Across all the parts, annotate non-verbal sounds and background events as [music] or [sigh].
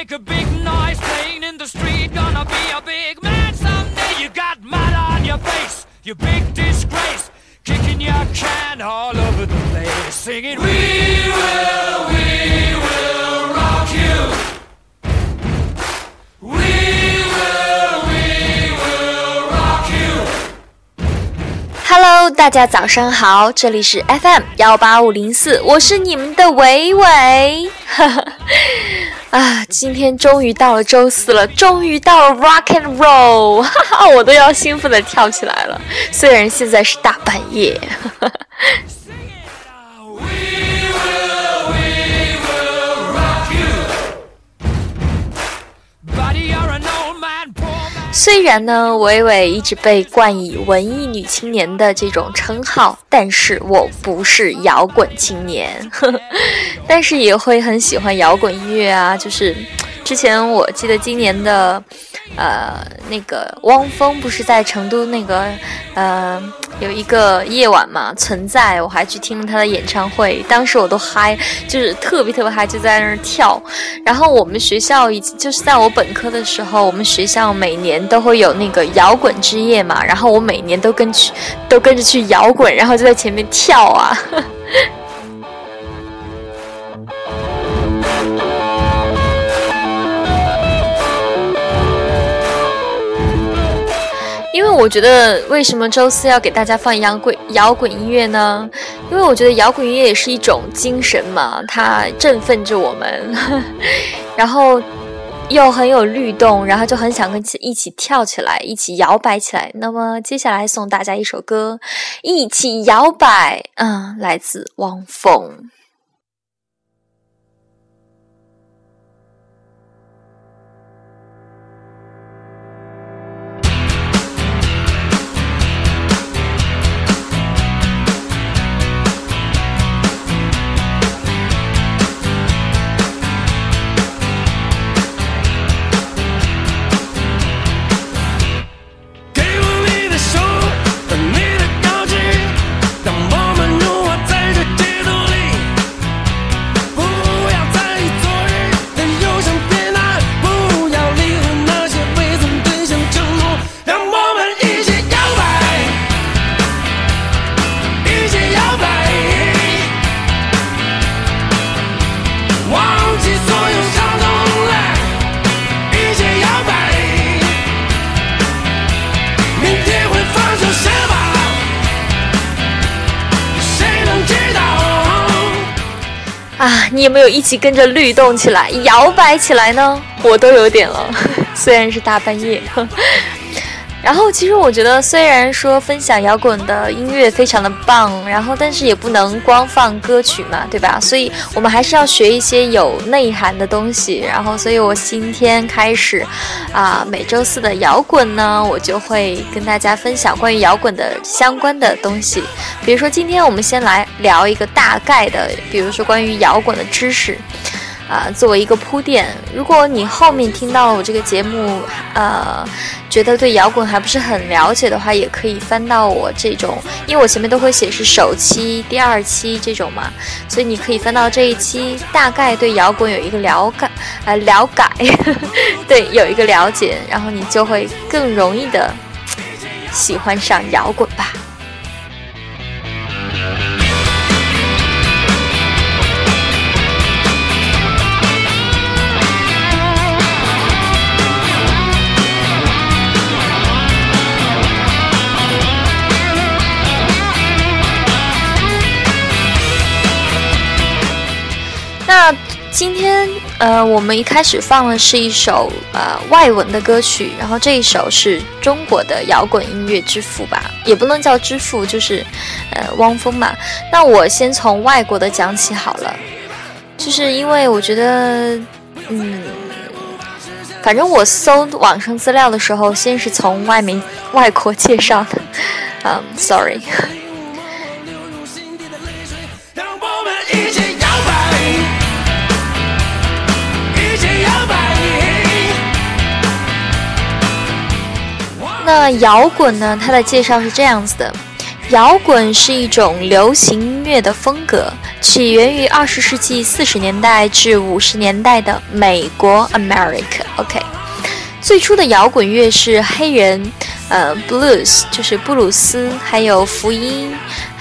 make a big noise playing in the street. Gonna be a big man someday. You got mud on your face, you big disgrace. Kicking your can all over the place, singing, We will, we will rock you. We will, we will rock you. Hello，大家早上好，这里是 FM 幺八五零四，我是你们的伟伟。啊，今天终于到了周四了，终于到了 Rock and Roll，哈哈，[laughs] 我都要兴奋的跳起来了。虽然现在是大半夜。哈 [laughs] 哈虽然呢，伟伟一直被冠以文艺女青年的这种称号，但是我不是摇滚青年，呵呵但是也会很喜欢摇滚音乐啊。就是之前我记得今年的，呃，那个汪峰不是在成都那个，呃，有一个夜晚嘛，存在，我还去听了他的演唱会，当时我都嗨，就是特别特别嗨，就在那儿跳。然后我们学校已经就是在我本科的时候，我们学校每年都会有那个摇滚之夜嘛，然后我每年都跟去都跟着去摇滚，然后就在前面跳啊。我觉得，为什么周四要给大家放摇滚摇滚音乐呢？因为我觉得摇滚音乐也是一种精神嘛，它振奋着我们，[laughs] 然后又很有律动，然后就很想跟起一起跳起来，一起摇摆起来。那么接下来送大家一首歌，《一起摇摆》，嗯，来自汪峰。啊，你有没有一起跟着律动起来、摇摆起来呢？我都有点了，[laughs] 虽然是大半夜。然后，其实我觉得，虽然说分享摇滚的音乐非常的棒，然后但是也不能光放歌曲嘛，对吧？所以我们还是要学一些有内涵的东西。然后，所以我今天开始，啊，每周四的摇滚呢，我就会跟大家分享关于摇滚的相关的东西。比如说，今天我们先来聊一个大概的，比如说关于摇滚的知识。啊、作为一个铺垫，如果你后面听到了我这个节目，呃，觉得对摇滚还不是很了解的话，也可以翻到我这种，因为我前面都会写是首期、第二期这种嘛，所以你可以翻到这一期，大概对摇滚有一个了解，呃，了解，[laughs] 对，有一个了解，然后你就会更容易的喜欢上摇滚吧。呃，我们一开始放的是一首呃外文的歌曲，然后这一首是中国的摇滚音乐之父吧，也不能叫之父，就是呃汪峰嘛。那我先从外国的讲起好了，就是因为我觉得嗯。反正我搜网上资料的时候，先是从外面外国介绍的，[laughs] 嗯、，sorry 那摇滚呢？它的介绍是这样子的：摇滚是一种流行音乐的风格，起源于二十世纪四十年代至五十年代的美国 America。OK，最初的摇滚乐是黑人，呃，blues 就是布鲁斯，还有福音，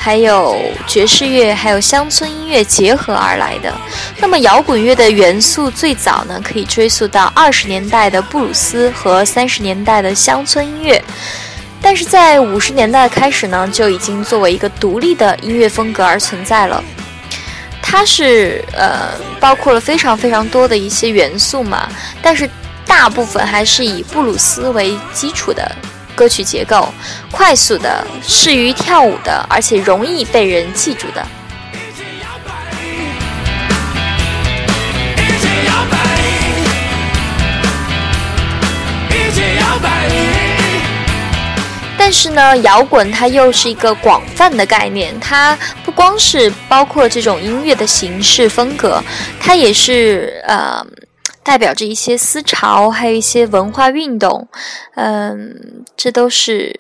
还有爵士乐，还有乡村音乐结合而来的。那么摇滚乐的元素最早呢，可以追溯到二十年代的布鲁斯和三十年代的乡村音乐。但是在五十年代开始呢，就已经作为一个独立的音乐风格而存在了。它是呃，包括了非常非常多的一些元素嘛，但是大部分还是以布鲁斯为基础的歌曲结构，快速的、适于跳舞的，而且容易被人记住的。但是呢，摇滚它又是一个广泛的概念，它不光是包括这种音乐的形式风格，它也是呃代表着一些思潮，还有一些文化运动，嗯，这都是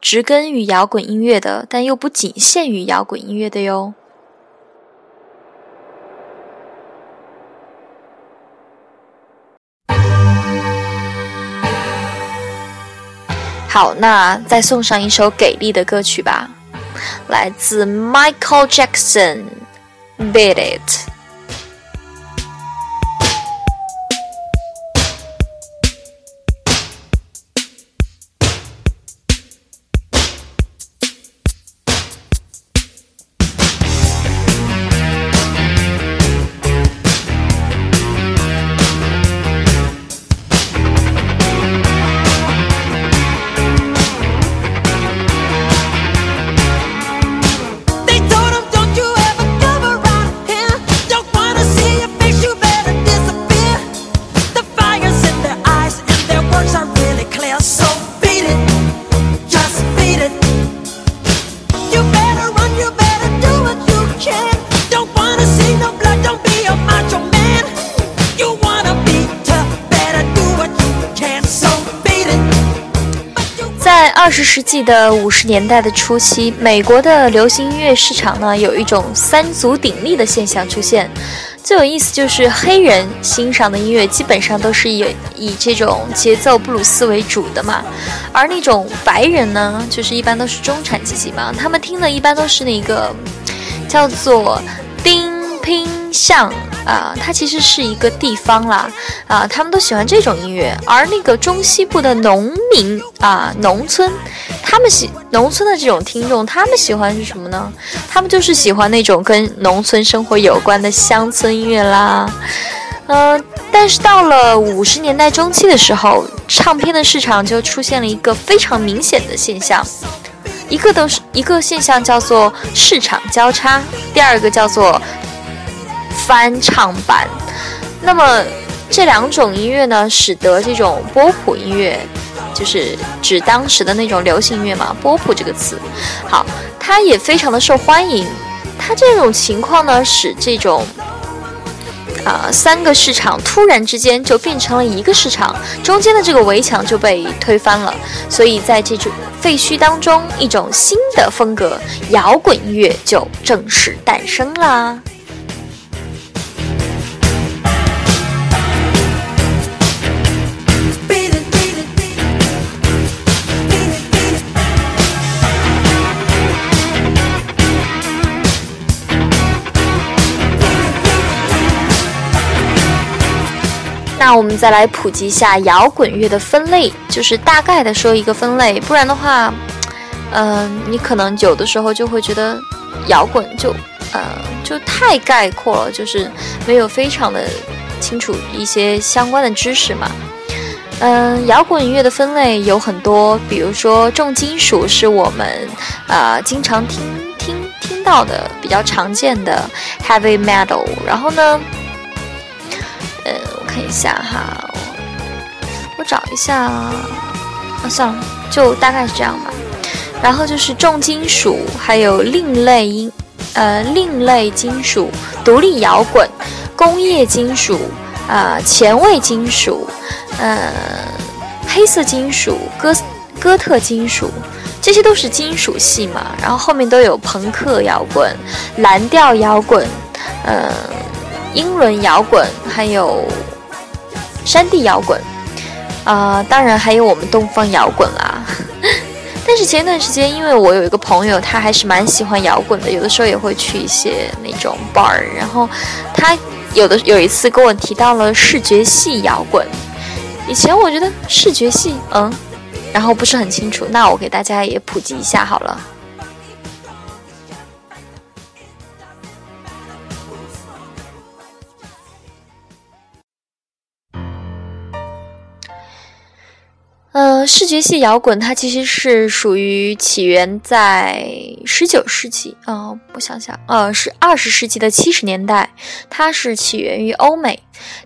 植根于摇滚音乐的，但又不仅限于摇滚音乐的哟。好，那再送上一首给力的歌曲吧，来自 Michael Jackson，《Beat It》。十世纪的五十年代的初期，美国的流行音乐市场呢，有一种三足鼎立的现象出现。最有意思就是黑人欣赏的音乐基本上都是以以这种节奏布鲁斯为主的嘛，而那种白人呢，就是一般都是中产阶级嘛，他们听的一般都是那个叫做丁拼巷。啊，它其实是一个地方啦，啊，他们都喜欢这种音乐，而那个中西部的农民啊，农村，他们喜农村的这种听众，他们喜欢是什么呢？他们就是喜欢那种跟农村生活有关的乡村音乐啦，嗯，但是到了五十年代中期的时候，唱片的市场就出现了一个非常明显的现象，一个都是一个现象叫做市场交叉，第二个叫做。翻唱版，那么这两种音乐呢，使得这种波普音乐，就是指当时的那种流行音乐嘛，波普这个词，好，它也非常的受欢迎。它这种情况呢，使这种啊三个市场突然之间就变成了一个市场，中间的这个围墙就被推翻了。所以在这种废墟当中，一种新的风格摇滚音乐就正式诞生啦。那我们再来普及一下摇滚乐的分类，就是大概的说一个分类，不然的话，嗯，你可能有的时候就会觉得摇滚就，呃，就太概括了，就是没有非常的清楚一些相关的知识嘛。嗯，摇滚乐的分类有很多，比如说重金属是我们啊经常听听听到的比较常见的 heavy metal，然后呢。看一下哈，我找一下啊，算了，就大概是这样吧。然后就是重金属，还有另类音，呃，另类金属、独立摇滚、工业金属，啊，前卫金属，呃，黑色金属、哥哥特金属。这些都是金属系嘛。然后后面都有朋克摇滚、蓝调摇滚，嗯，英伦摇滚，还有山地摇滚，啊，当然还有我们东方摇滚啦。[laughs] 但是前段时间，因为我有一个朋友，他还是蛮喜欢摇滚的，有的时候也会去一些那种 bar，然后他有的有一次跟我提到了视觉系摇滚。以前我觉得视觉系，嗯，然后不是很清楚，那我给大家也普及一下好了。视觉系摇滚它其实是属于起源在十九世纪啊，我想想，呃，是二十世纪的七十年代，它是起源于欧美，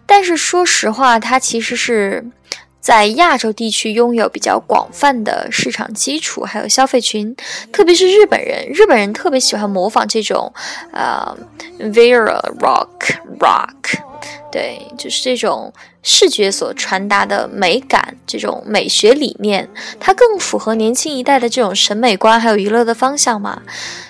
但是说实话，它其实是在亚洲地区拥有比较广泛的市场基础，还有消费群，特别是日本人，日本人特别喜欢模仿这种，呃，Vera Rock Rock，对，就是这种。视觉所传达的美感，这种美学理念，它更符合年轻一代的这种审美观，还有娱乐的方向嘛，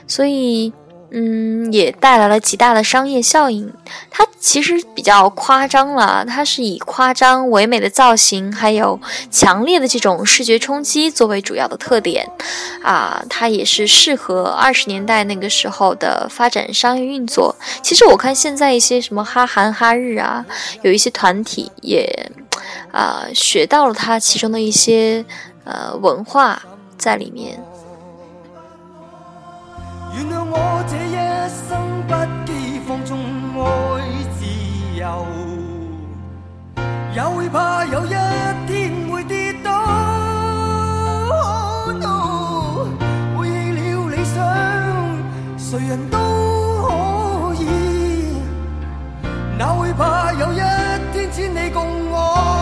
所以。嗯，也带来了极大的商业效应。它其实比较夸张了，它是以夸张唯美的造型，还有强烈的这种视觉冲击作为主要的特点。啊，它也是适合二十年代那个时候的发展商业运作。其实我看现在一些什么哈韩哈日啊，有一些团体也啊学到了它其中的一些呃文化在里面。原谅我这一生不羁放纵爱自由，也会怕有一天会跌倒。背弃了理想，谁人都可以，哪会怕有一天只你共我？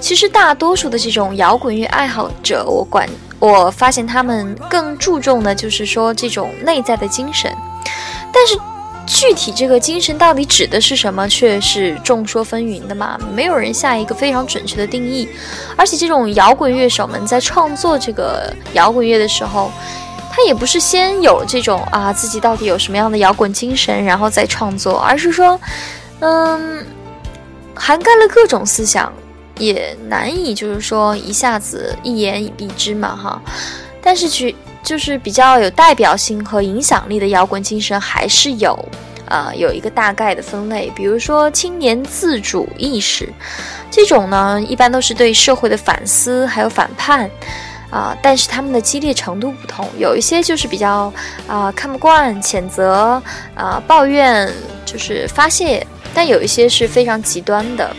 其实大多数的这种摇滚乐爱好者，我管我发现他们更注重的就是说这种内在的精神，但是具体这个精神到底指的是什么，却是众说纷纭的嘛，没有人下一个非常准确的定义。而且这种摇滚乐手们在创作这个摇滚乐的时候，他也不是先有这种啊自己到底有什么样的摇滚精神，然后再创作，而是说，嗯，涵盖了各种思想。也难以就是说一下子一言以蔽之嘛哈，但是去就是比较有代表性和影响力的摇滚精神还是有，呃，有一个大概的分类，比如说青年自主意识，这种呢一般都是对社会的反思还有反叛，啊，但是他们的激烈程度不同，有一些就是比较啊看不惯、谴责、啊抱怨，就是发泄，但有一些是非常极端的。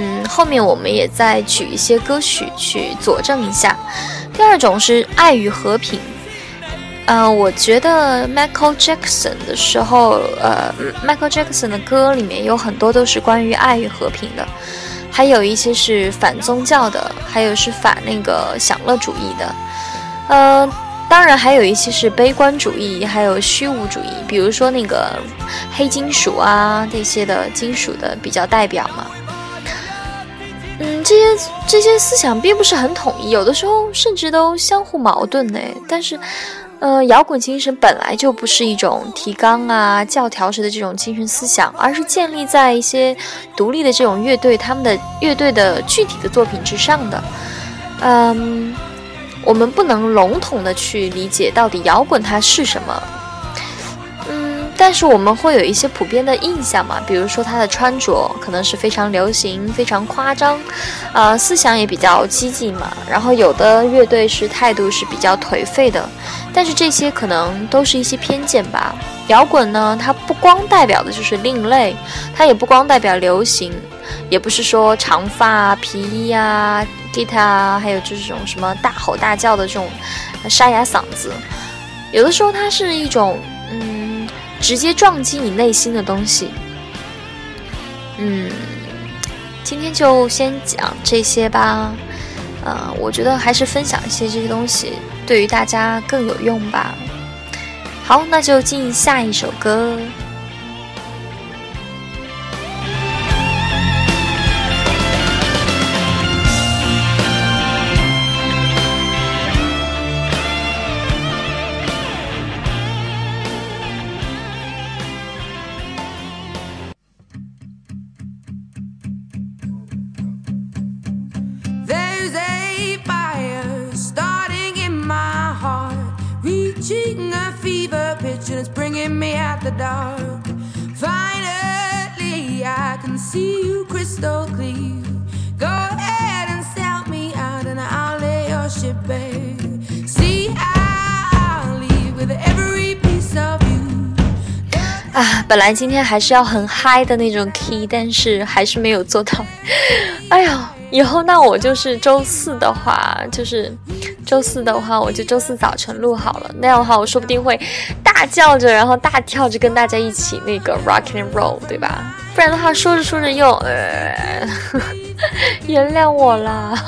嗯，后面我们也再举一些歌曲去佐证一下。第二种是爱与和平。嗯，我觉得 Michael Jackson 的时候，呃，Michael Jackson 的歌里面有很多都是关于爱与和平的，还有一些是反宗教的，还有是反那个享乐主义的。呃，当然还有一些是悲观主义，还有虚无主义，比如说那个黑金属啊这些的金属的比较代表嘛。这些这些思想并不是很统一，有的时候甚至都相互矛盾呢。但是，呃，摇滚精神本来就不是一种提纲啊、教条式的这种精神思想，而是建立在一些独立的这种乐队他们的乐队的具体的作品之上的。嗯，我们不能笼统的去理解到底摇滚它是什么。但是我们会有一些普遍的印象嘛，比如说他的穿着可能是非常流行、非常夸张，呃，思想也比较激进嘛。然后有的乐队是态度是比较颓废的，但是这些可能都是一些偏见吧。摇滚呢，它不光代表的就是另类，它也不光代表流行，也不是说长发、皮衣啊、guitar，还有就是这种什么大吼大叫的这种沙哑嗓子。有的时候它是一种。直接撞击你内心的东西。嗯，今天就先讲这些吧。呃，我觉得还是分享一些这些东西，对于大家更有用吧。好，那就进下一首歌。啊，本来今天还是要很嗨的那种 key，但是还是没有做到。哎呀，以后那我就是周四的话，就是周四的话，我就周四早晨录好了。那样的话，我说不定会大叫着，然后大跳着跟大家一起那个 rock and roll，对吧？不然的话，说着说着又呃，[laughs] 原谅我啦。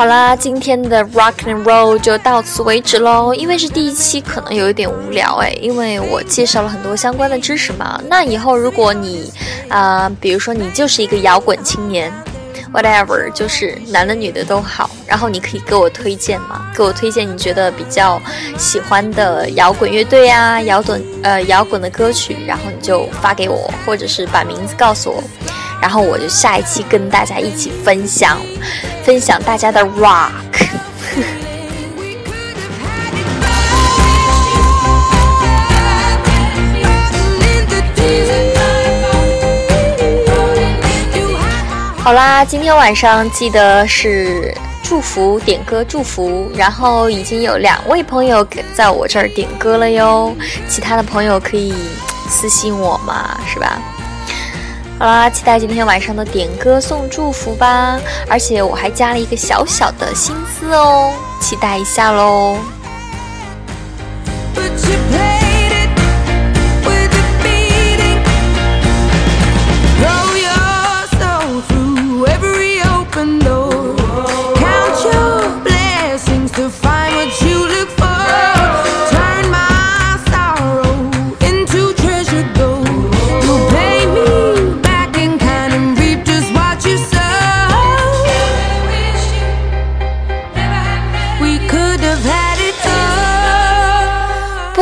好啦，今天的 Rock and Roll 就到此为止喽。因为是第一期，可能有一点无聊哎，因为我介绍了很多相关的知识嘛。那以后如果你，啊，比如说你就是一个摇滚青年，whatever，就是男的女的都好，然后你可以给我推荐嘛，给我推荐你觉得比较喜欢的摇滚乐队啊，摇滚呃摇滚的歌曲，然后你就发给我，或者是把名字告诉我。然后我就下一期跟大家一起分享，分享大家的 rock。好啦，今天晚上记得是祝福点歌祝福，然后已经有两位朋友在我这儿点歌了哟，其他的朋友可以私信我嘛，是吧？好啦，期待今天晚上的点歌送祝福吧！而且我还加了一个小小的心思哦，期待一下喽。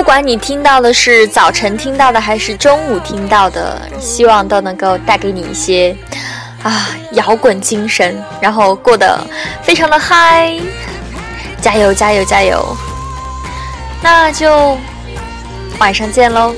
不管你听到的是早晨听到的还是中午听到的，希望都能够带给你一些啊摇滚精神，然后过得非常的嗨，加油加油加油！那就晚上见喽。